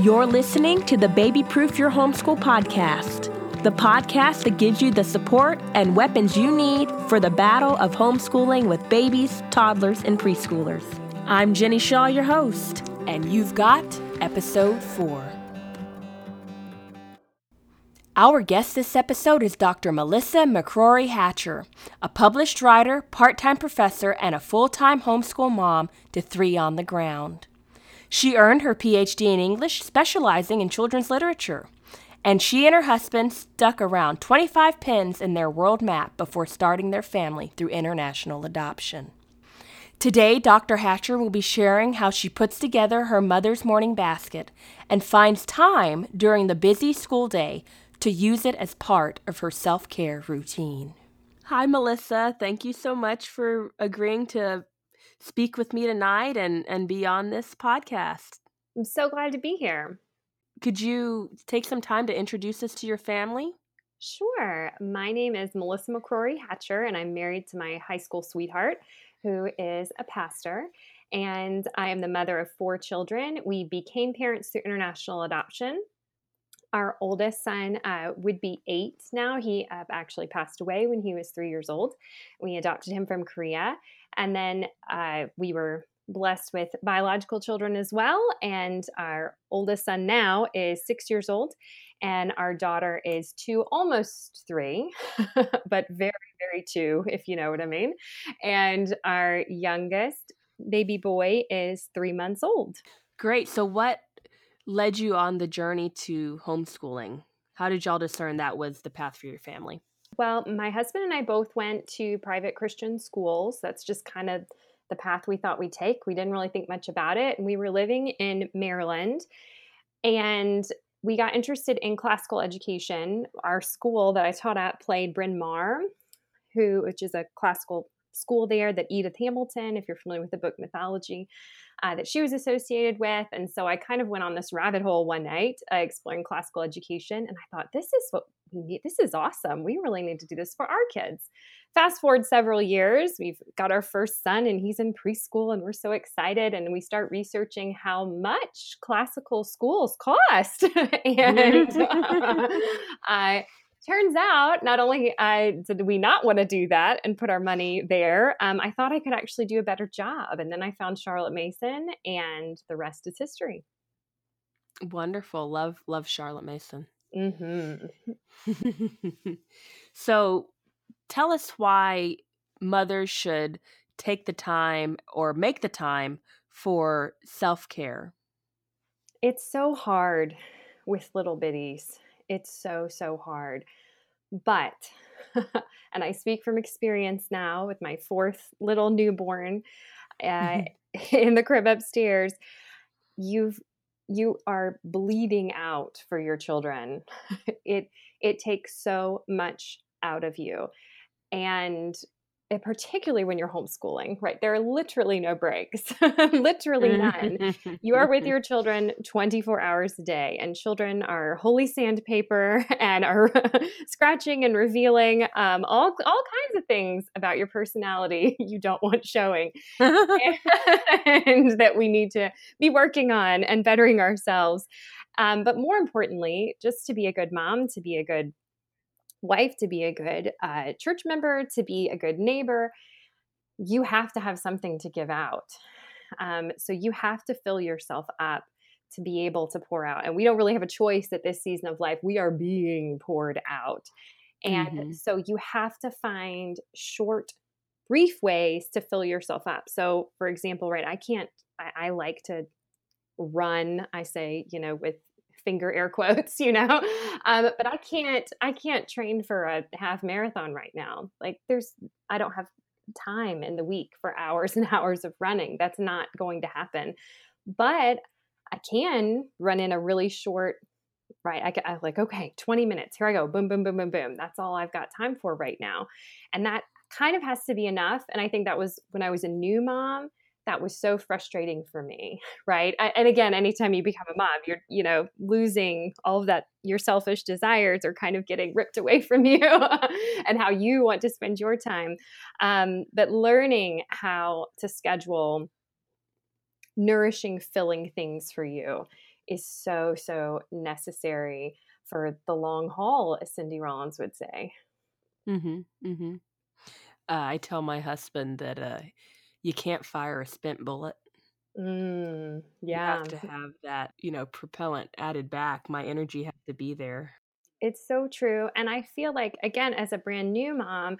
You're listening to the Baby Proof Your Homeschool podcast, the podcast that gives you the support and weapons you need for the battle of homeschooling with babies, toddlers, and preschoolers. I'm Jenny Shaw, your host, and you've got episode four. Our guest this episode is Dr. Melissa McCrory Hatcher, a published writer, part time professor, and a full time homeschool mom to three on the ground. She earned her PhD in English, specializing in children's literature. And she and her husband stuck around 25 pins in their world map before starting their family through international adoption. Today, Dr. Hatcher will be sharing how she puts together her mother's morning basket and finds time during the busy school day to use it as part of her self care routine. Hi, Melissa. Thank you so much for agreeing to speak with me tonight and, and be on this podcast. I'm so glad to be here. Could you take some time to introduce us to your family? Sure. My name is Melissa McCrory Hatcher, and I'm married to my high school sweetheart, who is a pastor. And I am the mother of four children. We became parents through international adoption. Our oldest son uh, would be eight now. He uh, actually passed away when he was three years old. We adopted him from Korea. And then uh, we were blessed with biological children as well. And our oldest son now is six years old, and our daughter is two, almost three, but very, very two, if you know what I mean. And our youngest baby boy is three months old. Great. So, what led you on the journey to homeschooling? How did y'all discern that was the path for your family? Well, my husband and I both went to private Christian schools. That's just kind of the path we thought we'd take. We didn't really think much about it. And we were living in Maryland and we got interested in classical education. Our school that I taught at played Bryn Mawr, who which is a classical school there that Edith Hamilton, if you're familiar with the book mythology, uh, that she was associated with. And so I kind of went on this rabbit hole one night uh, exploring classical education. And I thought, this is what we need. This is awesome. We really need to do this for our kids. Fast forward several years, we've got our first son and he's in preschool and we're so excited. And we start researching how much classical schools cost. and uh, I, turns out not only I did we not want to do that and put our money there, um, I thought I could actually do a better job. And then I found Charlotte Mason, and the rest is history. Wonderful, love love Charlotte Mason. Mm-hmm. so, tell us why mothers should take the time or make the time for self care. It's so hard with little bitties it's so, so hard. But, and I speak from experience now with my fourth little newborn uh, in the crib upstairs, you've you are bleeding out for your children. it it takes so much out of you. And particularly when you're homeschooling, right? There are literally no breaks, literally none. you are with your children 24 hours a day, and children are holy sandpaper and are scratching and revealing um, all, all kinds of things about your personality you don't want showing, and that we need to be working on and bettering ourselves. Um, but more importantly, just to be a good mom, to be a good wife, to be a good uh, church member, to be a good neighbor, you have to have something to give out. Um, so you have to fill yourself up to be able to pour out. And we don't really have a choice at this season of life. We are being poured out. And mm-hmm. so you have to find short, brief ways to fill yourself up. So, for example, right, I can't, I, I like to run, I say, you know, with finger air quotes you know? Um, but i can't i can't train for a half marathon right now. Like there's i don't have time in the week for hours and hours of running. That's not going to happen. But i can run in a really short right I, I like okay 20 minutes here i go boom boom boom boom boom. That's all i've got time for right now. And that kind of has to be enough. And i think that was when i was a new mom that was so frustrating for me right and again anytime you become a mom you're you know losing all of that your selfish desires are kind of getting ripped away from you and how you want to spend your time um, but learning how to schedule nourishing filling things for you is so, so necessary for the long haul, as Cindy Rollins would say. Mm-hmm. Mm-hmm. Uh, I tell my husband that uh, you can't fire a spent bullet. Mm, You have to have that, you know, propellant added back. My energy has to be there. It's so true. And I feel like, again, as a brand new mom,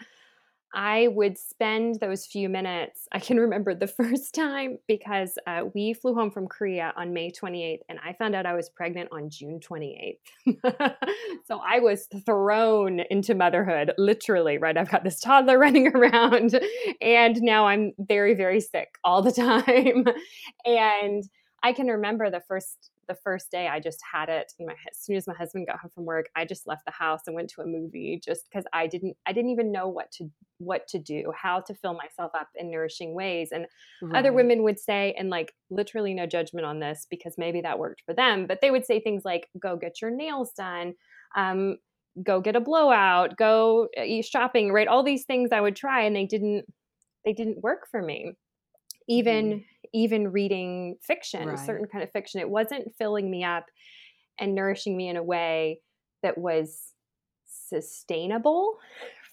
I would spend those few minutes. I can remember the first time because uh, we flew home from Korea on May 28th, and I found out I was pregnant on June 28th. so I was thrown into motherhood, literally, right? I've got this toddler running around, and now I'm very, very sick all the time. and I can remember the first the first day I just had it my, as soon as my husband got home from work I just left the house and went to a movie just because I didn't I didn't even know what to what to do how to fill myself up in nourishing ways and right. other women would say and like literally no judgment on this because maybe that worked for them but they would say things like go get your nails done um, go get a blowout go uh, shopping right? All these things I would try and they didn't they didn't work for me. Even mm even reading fiction, right. certain kind of fiction. It wasn't filling me up and nourishing me in a way that was sustainable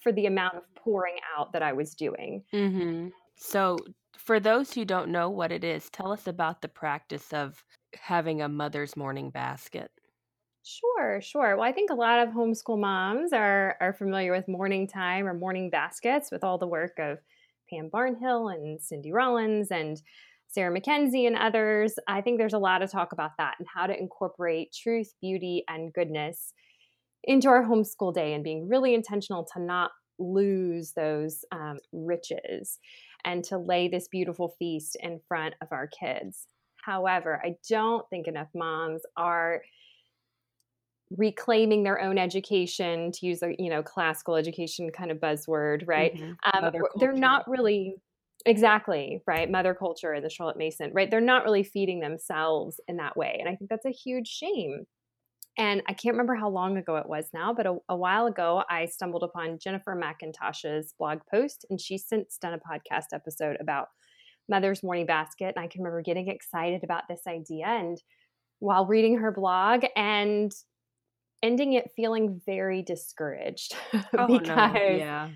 for the amount of pouring out that I was doing. Mm-hmm. So, for those who don't know what it is, tell us about the practice of having a mother's morning basket. Sure, sure. Well, I think a lot of homeschool moms are are familiar with morning time or morning baskets with all the work of Pam Barnhill and Cindy Rollins and Sarah Mackenzie and others. I think there's a lot of talk about that and how to incorporate truth, beauty, and goodness into our homeschool day and being really intentional to not lose those um, riches and to lay this beautiful feast in front of our kids. However, I don't think enough moms are reclaiming their own education to use a you know classical education kind of buzzword right mm-hmm. um, they're not really Exactly, right? Mother culture and the Charlotte Mason, right? They're not really feeding themselves in that way. And I think that's a huge shame. And I can't remember how long ago it was now, but a, a while ago, I stumbled upon Jennifer McIntosh's blog post, and she's since done a podcast episode about Mother's Morning Basket. And I can remember getting excited about this idea. And while reading her blog and ending it feeling very discouraged oh, because no. yeah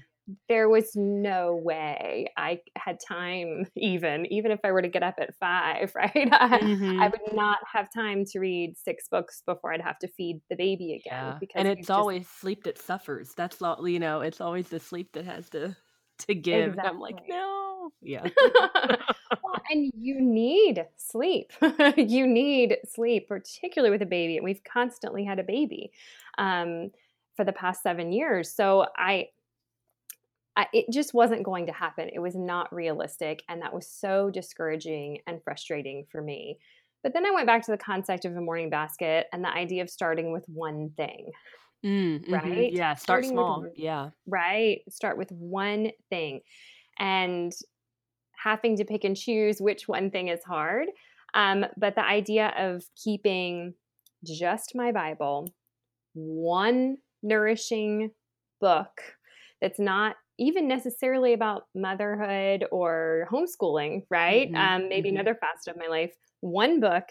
there was no way I had time even even if I were to get up at 5 right mm-hmm. I would not have time to read six books before I'd have to feed the baby again yeah. because and it's always sleep that suffers that's all you know it's always the sleep that has to to give exactly. I'm like no yeah well, and you need sleep you need sleep particularly with a baby and we've constantly had a baby um, for the past 7 years so I I, it just wasn't going to happen. It was not realistic. And that was so discouraging and frustrating for me. But then I went back to the concept of a morning basket and the idea of starting with one thing. Mm, mm-hmm. Right? Yeah, start Starting small. With, yeah. Right. Start with one thing. And having to pick and choose which one thing is hard. Um, but the idea of keeping just my Bible, one nourishing book that's not even necessarily about motherhood or homeschooling, right? Mm-hmm. Um, maybe mm-hmm. another facet of my life, one book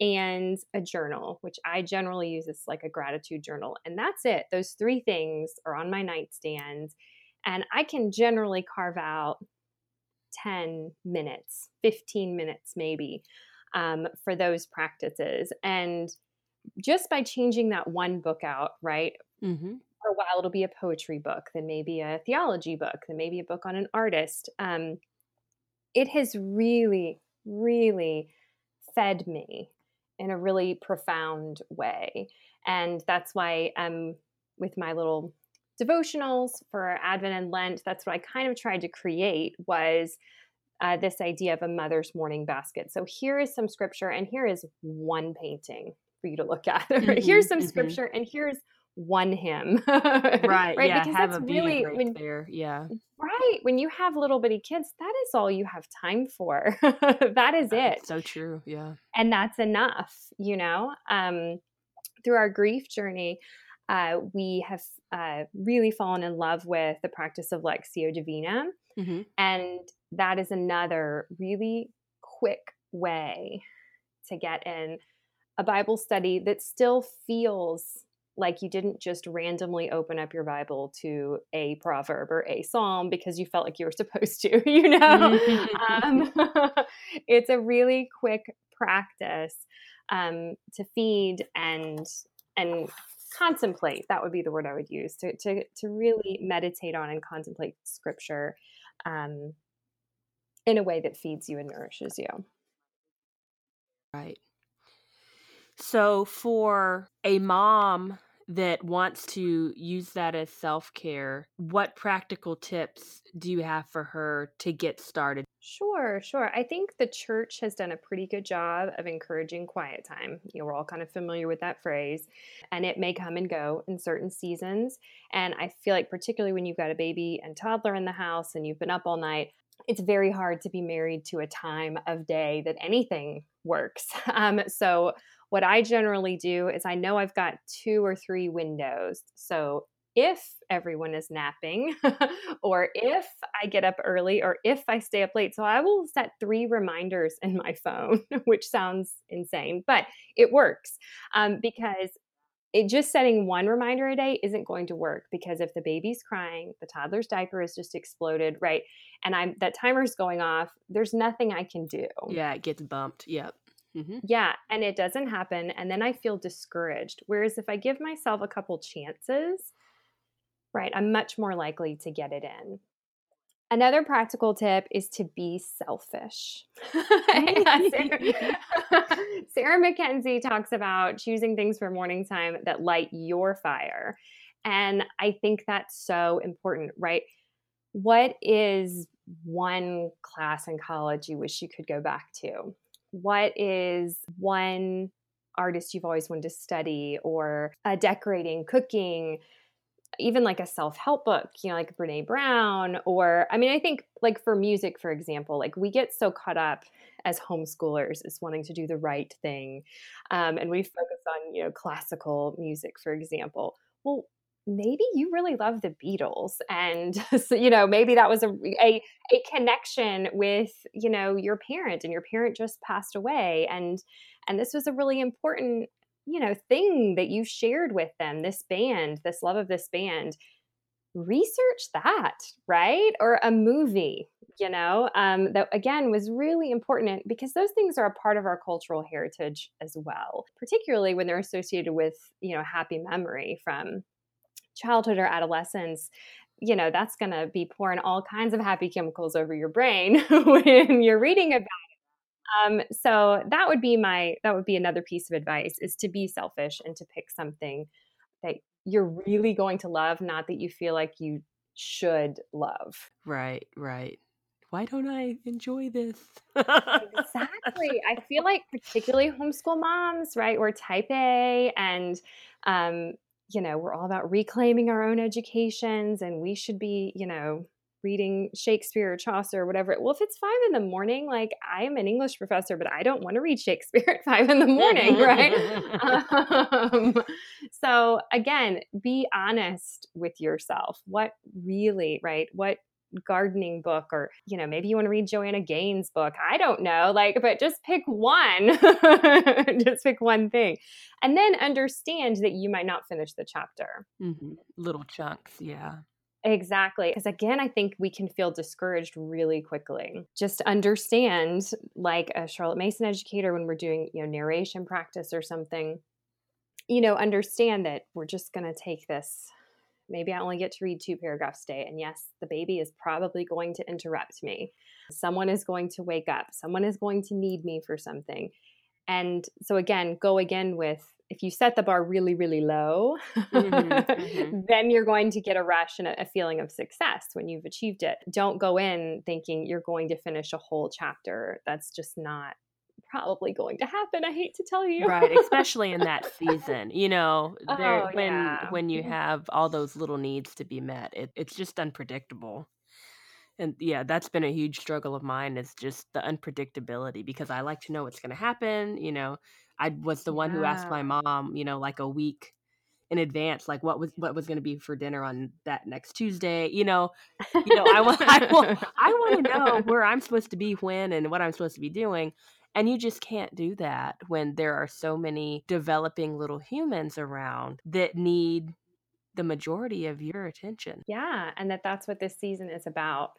and a journal, which I generally use as like a gratitude journal. And that's it. Those three things are on my nightstand. And I can generally carve out 10 minutes, 15 minutes maybe um, for those practices. And just by changing that one book out, right? Mm-hmm for a while it'll be a poetry book, then maybe a theology book, then maybe a book on an artist. Um, it has really, really fed me in a really profound way. And that's why um, with my little devotionals for Advent and Lent, that's what I kind of tried to create was uh, this idea of a mother's morning basket. So here is some scripture, and here is one painting for you to look at. Mm-hmm, here's some mm-hmm. scripture, and here's one hymn. right. right. Yeah. Because have that's really when, there. Yeah. Right. When you have little bitty kids, that is all you have time for. that is that's it. So true. Yeah. And that's enough, you know? Um, through our grief journey, uh, we have uh, really fallen in love with the practice of Lectio Divina. Mm-hmm. And that is another really quick way to get in a Bible study that still feels like you didn't just randomly open up your Bible to a proverb or a psalm because you felt like you were supposed to, you know? um, it's a really quick practice um, to feed and and contemplate. That would be the word I would use to to to really meditate on and contemplate Scripture um, in a way that feeds you and nourishes you. Right. So for a mom that wants to use that as self care, what practical tips do you have for her to get started? Sure, sure. I think the church has done a pretty good job of encouraging quiet time. You know, we're all kind of familiar with that phrase, and it may come and go in certain seasons. And I feel like, particularly when you've got a baby and toddler in the house and you've been up all night, it's very hard to be married to a time of day that anything works. Um, so, what I generally do is I know I've got two or three windows. So if everyone is napping, or if I get up early, or if I stay up late. So I will set three reminders in my phone, which sounds insane, but it works um, because it just setting one reminder a day isn't going to work because if the baby's crying, the toddler's diaper has just exploded, right? And I'm that timer's going off, there's nothing I can do. Yeah, it gets bumped. Yep. Mm-hmm. Yeah, and it doesn't happen. And then I feel discouraged. Whereas if I give myself a couple chances, right, I'm much more likely to get it in. Another practical tip is to be selfish. Sarah, Sarah Mackenzie talks about choosing things for morning time that light your fire. And I think that's so important, right? What is one class in college you wish you could go back to? What is one artist you've always wanted to study or uh, decorating, cooking, even like a self-help book, you know, like Brene Brown or I mean, I think like for music, for example, like we get so caught up as homeschoolers as wanting to do the right thing. Um, and we focus on, you know, classical music, for example. Well, maybe you really love the Beatles and so, you know maybe that was a, a a connection with you know your parent and your parent just passed away and and this was a really important you know thing that you shared with them this band this love of this band. Research that right? Or a movie you know um, that again was really important because those things are a part of our cultural heritage as well particularly when they're associated with you know happy memory from childhood or adolescence you know that's going to be pouring all kinds of happy chemicals over your brain when you're reading about it um, so that would be my that would be another piece of advice is to be selfish and to pick something that you're really going to love not that you feel like you should love right right why don't I enjoy this? exactly. I feel like particularly homeschool moms, right? We're type A and um, you know, we're all about reclaiming our own educations and we should be, you know, reading Shakespeare or Chaucer or whatever. Well, if it's five in the morning, like I'm an English professor, but I don't want to read Shakespeare at five in the morning, right? um, so again, be honest with yourself. What really, right? What gardening book or you know maybe you want to read joanna gaines book i don't know like but just pick one just pick one thing and then understand that you might not finish the chapter mm-hmm. little chunks yeah Exactly. Because again, I think we can feel discouraged really quickly. Just understand, like a Charlotte Mason educator, when we're doing, you know, narration practice or something, you know, understand that we're just going to take this Maybe I only get to read two paragraphs a day. And yes, the baby is probably going to interrupt me. Someone is going to wake up. Someone is going to need me for something. And so, again, go again with if you set the bar really, really low, mm-hmm, mm-hmm. then you're going to get a rush and a, a feeling of success when you've achieved it. Don't go in thinking you're going to finish a whole chapter. That's just not probably going to happen. I hate to tell you. right, especially in that season. You know, there oh, when yeah. when you mm-hmm. have all those little needs to be met, it, it's just unpredictable. And yeah, that's been a huge struggle of mine is just the unpredictability because I like to know what's going to happen. You know, I was the one yeah. who asked my mom, you know, like a week in advance like what was what was going to be for dinner on that next Tuesday. You know, you know, I want I want I want to know where I'm supposed to be when and what I'm supposed to be doing. And you just can't do that when there are so many developing little humans around that need the majority of your attention. Yeah, and that that's what this season is about.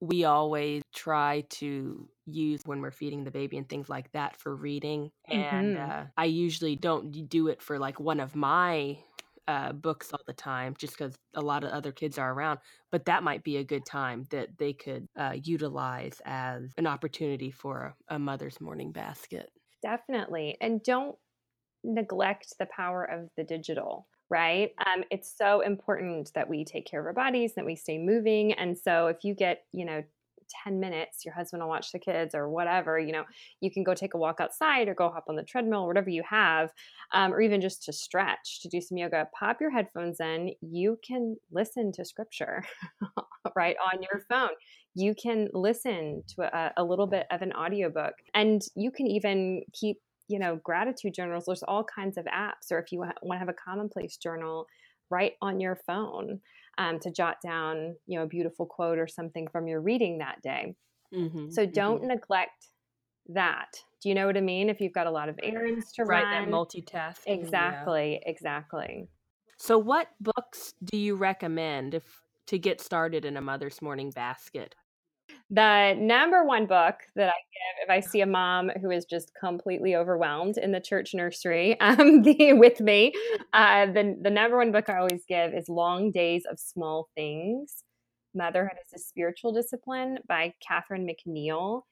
We always try to use when we're feeding the baby and things like that for reading. And Mhm. uh, I usually don't do it for like one of my uh, books all the time just because a lot of other kids are around. But that might be a good time that they could uh, utilize as an opportunity for a, a mother's morning basket. Definitely. And don't neglect the power of the digital, right? Um, it's so important that we take care of our bodies, that we stay moving. And so if you get, you know, 10 minutes, your husband will watch the kids or whatever, you know, you can go take a walk outside or go hop on the treadmill, whatever you have, um, or even just to stretch, to do some yoga, pop your headphones in. You can listen to scripture, right, on your phone. You can listen to a, a little bit of an audiobook and you can even keep you know gratitude journals there's all kinds of apps or if you want to have a commonplace journal right on your phone um, to jot down you know a beautiful quote or something from your reading that day Mm-hmm, so don't neglect that do you know what i mean if you've got a lot of errands to right run that multitasking. yeah. exactly exactly So, what books do you recommend if to get started in a mother's morning basket? The number one book that I give if I see a mom who is just completely overwhelmed in the church nursery um, the, with me, uh, the, the number one book I always give is Long Days of Small Things Motherhood is a Spiritual Discipline by Catherine McNiel.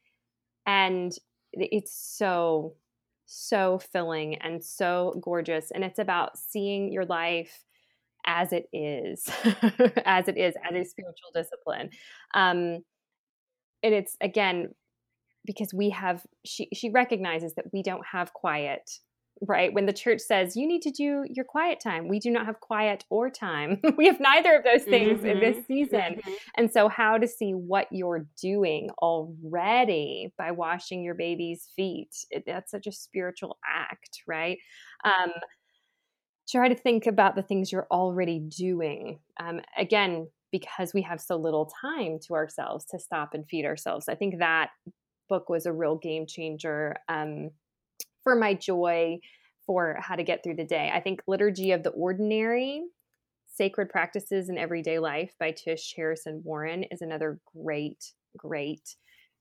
And it's so, so filling and so gorgeous. And it's about seeing your life as it is, as it is, as a spiritual discipline. Um, and it's again because we have she she recognizes that we don't have quiet right? When the church says you need to do your quiet time we do not have quiet or time. We have neither of those things in this season. Mhm. and so how to see what you're doing already by washing your baby's feet it, that's such a spiritual act right? Um try to think about the things you're already doing. Um, again because we have so little time to ourselves to stop and feed ourselves. I think that book was a real game changer um, for my joy for how to get through the day. I think Liturgy of the Ordinary, Sacred Practices in Everyday Life by Tish Harrison Warren is another great, great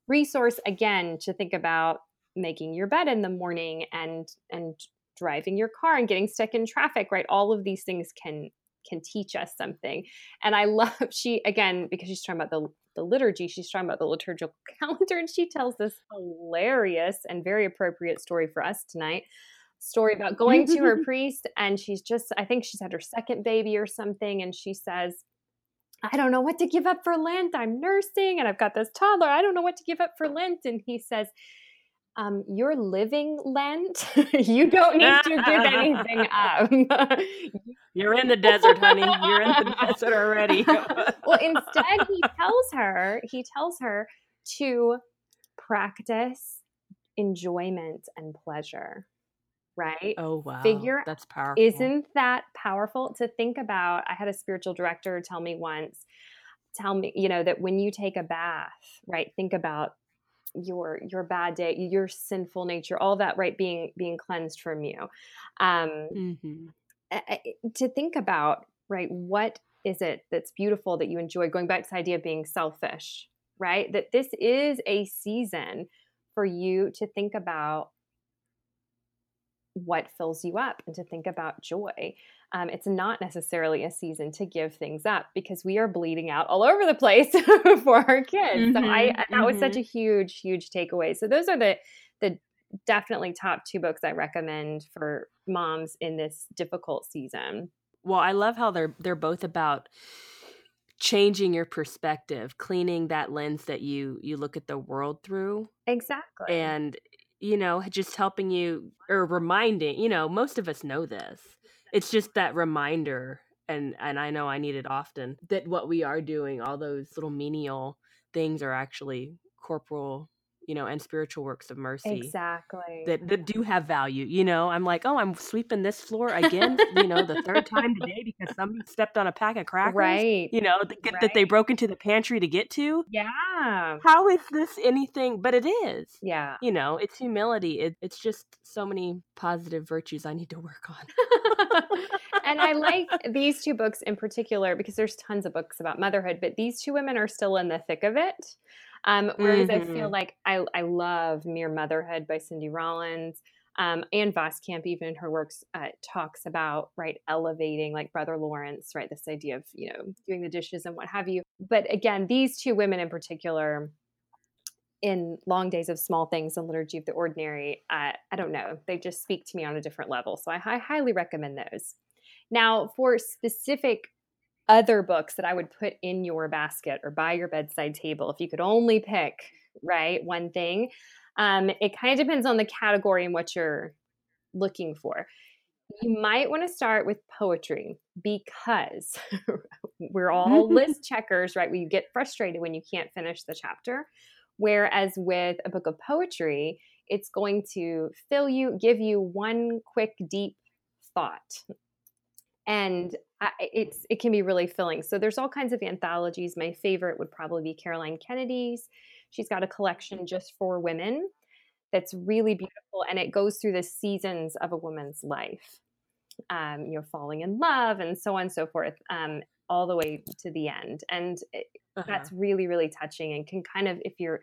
resource again to think about making your bed in the morning and and driving your car and getting stuck in traffic right all of these things can can teach us something and i love she again because she's talking about the the liturgy she's talking about the liturgical calendar and she tells this hilarious and very appropriate story for us tonight story about going to her priest and she's just i think she's had her second baby or something and she says I don't know what to give up for Lent. I'm nursing and I've got this toddler. I don't know what to give up for Lent. And he says, um, You're living Lent. you don't need to give anything up. You're in the desert, honey. You're in the desert already. well, instead, he tells her, he tells her to practice enjoyment and pleasure, right? oh wow, Figure that's powerful. Isn't that powerful to think about? I had a spiritual director tell me once, tell me, you know, that when you take a bath, right, think about your your bad day, your sinful nature, all that, right, being being cleansed from you. Um, Mhm. I- to think about, right, what is it that's beautiful that you enjoy? Going back to the idea of being selfish, right? That this is a season for you to think about what fills you up and to think about joy. Um, it's not necessarily a season to give things up because we are bleeding out all over the place for our kids. So I Mhm, that was such mhm. a huge, huge takeaway. So those are the the definitely top two books I recommend for moms in this difficult season. Well, I love how they're they're both about changing your perspective, cleaning that lens that you you look at the world through, Exactly. and you know, just helping you or reminding. You know, most of us know this. It's just that reminder, and and I know I need it often that what we are doing, all those little menial things, are actually corporal you know, and spiritual works of mercy. Exactly. That, that do have value. You know, I'm like, oh, I'm sweeping this floor again, you know, the third time today because somebody stepped on a pack of crackers. Right. You know, that, Right. that they broke into the pantry to get to. Yeah. How is this anything? But it is. Yeah. You know, it's humility. It, it's just so many positive virtues I need to work on. and I like these two books in particular because there's tons of books about motherhood, but these two women are still in the thick of it. Um, whereas I feel Mhm. like I, I love Mere Motherhood by Cindy Rollins. Um, Anne Voskamp, even in her works, uh, talks about right elevating, like Brother Lawrence, right? This idea of you know doing the dishes and what have you. But again, these two women in particular, in Long Days of Small Things and Liturgy of the Ordinary, uh, I don't know, they just speak to me on a different level. So I, I highly recommend those. Now, for specific other books that I would put in your basket or by your bedside table, if you could only pick, right, one thing, um, it kind of depends on the category and what you're looking for. You might want to start with poetry because we're all list checkers, right? We get frustrated when you can't finish the chapter. Whereas with a book of poetry, it's going to fill you, give you one quick, deep thought and I, it's it can be really filling. So there's all kinds of anthologies. My favorite would probably be Caroline Kennedy's. She's got a collection just for women that's really beautiful, and it goes through the seasons of a woman's life. Um, you know, falling in love and so on and so forth, um, all the way to the end, and it, Uh-huh. that's really really touching and can kind of if you're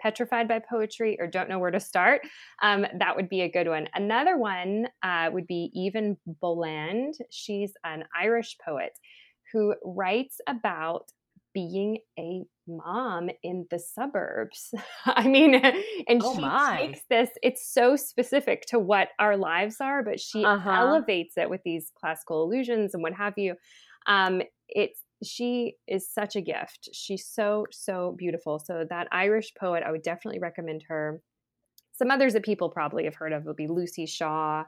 petrified by poetry or don't know where to start um, that would be a good one another one uh, would be Eavan Boland she's an irish poet who writes about being a mom in the suburbs i mean and Oh she my. takes this it's so specific to what our lives are but she Uh-huh. elevates it with these classical illusions and what have you um, it's she is such a gift. She's so so beautiful. So that Irish poet, I would definitely recommend her. Some others that people probably have heard of would be Luci Shaw,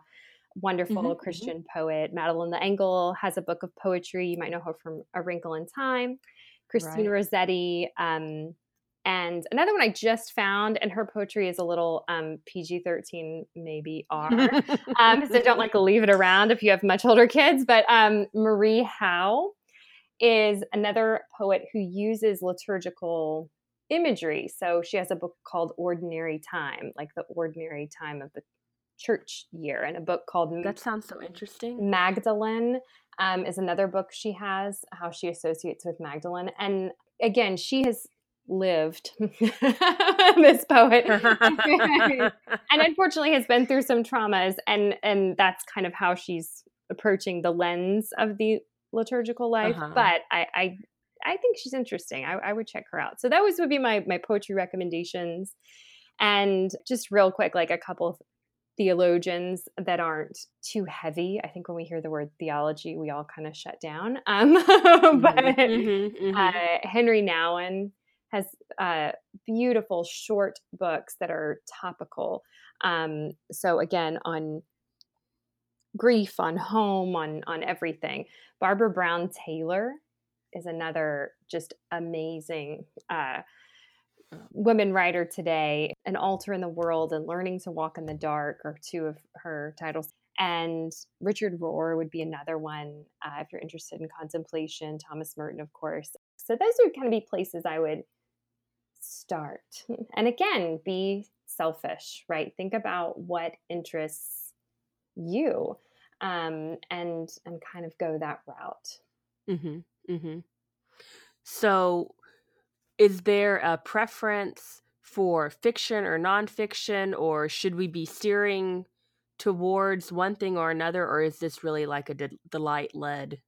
wonderful Mhm, mhm. Christian poet. Madeleine L'Engle has a book of poetry. You might know her from A Wrinkle in Time. Christina Right. Rossetti, um, and another one I just found, and her poetry is a little um, PG thirteen, maybe R um, so don't like leave it around if you have much older kids. But um, Marie Howe is another poet who uses liturgical imagery. So she has a book called Ordinary Time, like the ordinary time of the church year, and a book called that sounds so interesting. Magdalene um, is another book she has, how she associates with Magdalene. And again, she has lived, this poet, and unfortunately has been through some traumas. And, and that's kind of how she's approaching the lens of the liturgical life. Uh-huh. But I, I, I think she's interesting. I, I would check her out. So that was would be my my poetry recommendations. And just real quick, like a couple of theologians that aren't too heavy. I think when we hear the word theology, we all kind of shut down. Um, but Mhm, mhm, uh, Henri Nouwen has uh, beautiful short books that are topical. Um, so again, on grief, on home, on on everything. Barbara Brown Taylor is another just amazing uh, women writer today. An altar in the world and learning to walk in the dark are two of her titles. And Richard Rohr would be another one uh, if you're interested in contemplation. Thomas Merton, of course. So those would kind of be places I would start. And again, be selfish, right? Think about what interests you, um, and and kind of go that route. mhm, mhm. So, is there a preference for fiction or nonfiction, or should we be steering towards one thing or another, or is this really like a de- delight led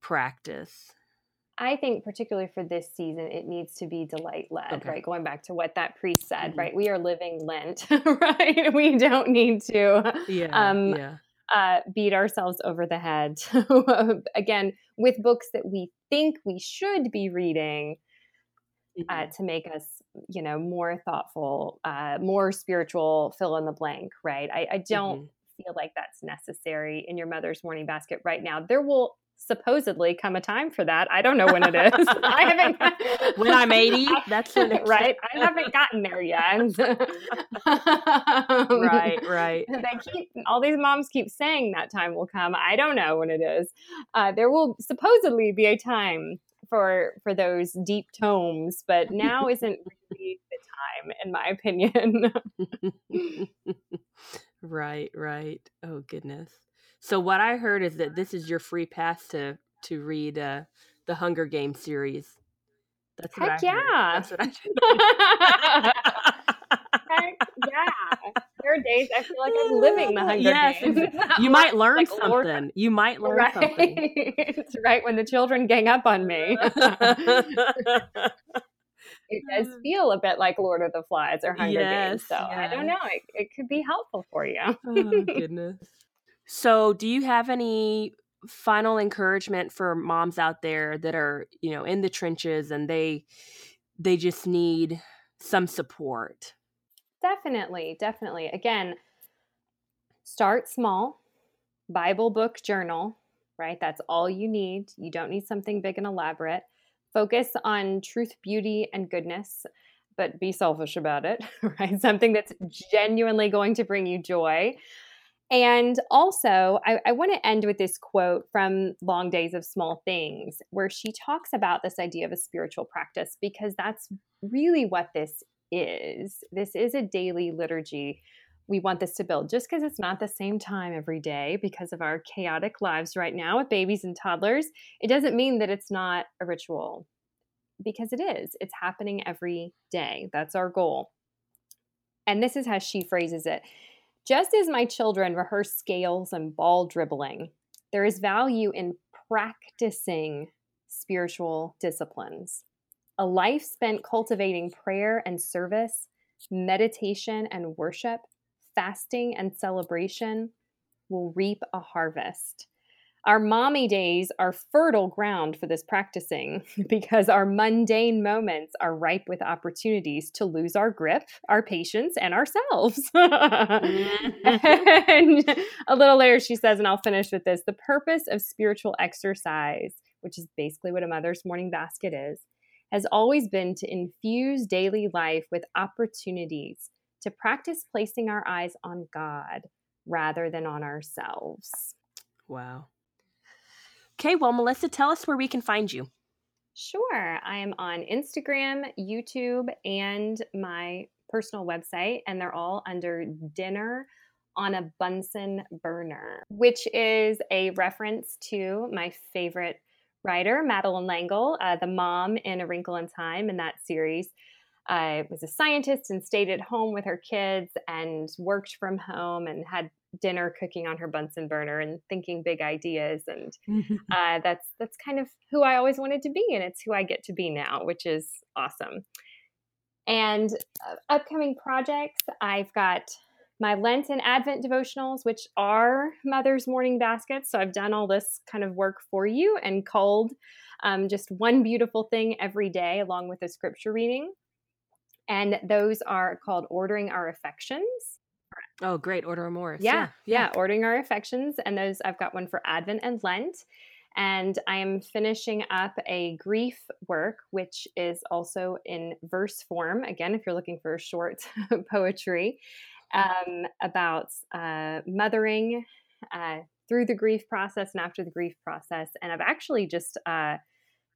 practice? I think, particularly for this season, it needs to be delight led, Okay. right? Going back to what that priest said, Mhm. right? We are living Lent, right? We don't need to Yeah, um, yeah. Uh, beat ourselves over the head. Again, with books that we think we should be reading uh, Mhm. to make us, you know, more thoughtful, uh, more spiritual, fill in the blank, right? I, I don't Mhm. feel like that's necessary in your mother's morning basket right now. There will supposedly come a time for that. I don't know when it is. I haven't. when I'm 80, that's it right. I haven't gotten there yet. right, right. They keep all these moms keep saying that time will come. I don't know when it is. Uh, there will supposedly be a time for for those deep tomes, but now isn't really the time, in my opinion. right, right. Oh goodness. So what I heard is that this is your free pass to to read uh, the Hunger Games series. That's Heck yeah. Heard. That's what I Heck yeah. There are days I feel like I'm living the Hunger yes, Games. You might learn like, something. Lord. You might learn right. something. it's right when the children gang up on me. it does feel a bit like Lord of the Flies or Hunger yes, Games. So yes. I don't know. It, it could be helpful for you. oh, goodness. So, do you have any final encouragement for moms out there that are, you know, in the trenches and they they just need some support? Definitely, definitely. Again, start small. Bible book journal, right? That's all you need. You don't need something big and elaborate. Focus on truth, beauty, and goodness, but be selfish about it, right? Something that's genuinely going to bring you joy. And also, I, I want to end with this quote from Long Days of Small Things, where she talks about this idea of a spiritual practice because that's really what this is. This is a daily liturgy. We want this to build. Just because it's not the same time every day because of our chaotic lives right now with babies and toddlers it doesn't mean that it's not a ritual because it is. It's happening every day. That's our goal. And this is how she phrases it just as my children rehearse scales and ball dribbling, there is value in practicing spiritual disciplines. A life spent cultivating prayer and service, meditation and worship, fasting and celebration will reap a harvest. Our mommy days are fertile ground for this practicing because our mundane moments are ripe with opportunities to lose our grip, our patience, and ourselves. Mm-hmm. and a little later, she says, and I'll finish with this the purpose of spiritual exercise, which is basically what a mother's morning basket is, has always been to infuse daily life with opportunities to practice placing our eyes on God rather than on ourselves. Wow. Okay, well, Melissa, tell us where we can find you. Sure. I'm on Instagram, YouTube, and my personal website, and they're all under Dinner on a Bunsen Burner, which is a reference to my favorite writer, Madeleine L'Engle, uh, the mom in A Wrinkle in Time in that series. I was a scientist and stayed at home with her kids and worked from home and had dinner cooking on her Bunsen burner and thinking big ideas and uh, that's that's kind of who I always wanted to be and it's who I get to be now which is awesome. And uh, upcoming projects I've got my Lent and Advent devotionals which are Mother's Morning Baskets so I've done all this kind of work for you and called um, just one beautiful thing every day along with a scripture reading. And those are called Ordering Our Affections Oh, great. Order more. Yeah, yeah, yeah. Ordering Our Affections. And those, I've got one for Advent and Lent. And I am finishing up a grief work, which is also in verse form. Again, if you're looking for short poetry um, about uh, mothering uh, through the grief process and after the grief process. And I've actually just uh,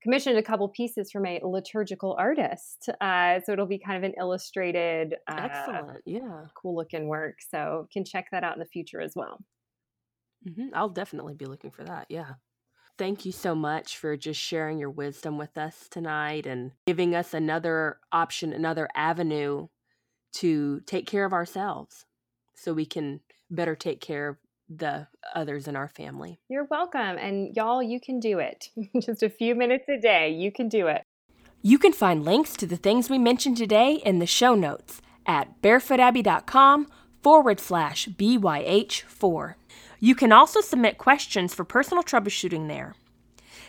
commissioned a couple pieces from a liturgical artist. Uh, so it'll be kind of an illustrated, uh, excellent, yeah, cool looking work. So can check that out in the future as well. Mm-hmm. I'll definitely be looking for that. Yeah. Thank you so much for just sharing your wisdom with us tonight and giving us another option, another avenue to take care of ourselves so we can better take care of the others in our family. You're welcome. And y'all, you can do it. Just a few minutes a day, you can do it. You can find links to the things we mentioned today in the show notes at barefootabbey.com forward slash BYH4. You can also submit questions for personal troubleshooting there.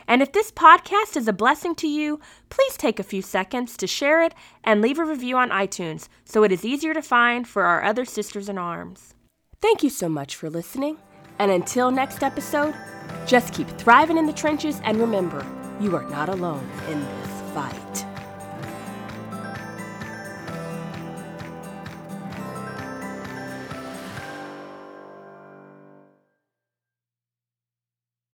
And if this podcast is a blessing to you, please take a few seconds to share it and leave a review on iTunes so it is easier to find for our other sisters in arms. Thank you so much for listening. And until next episode, just keep thriving in the trenches and remember, you are not alone in this fight.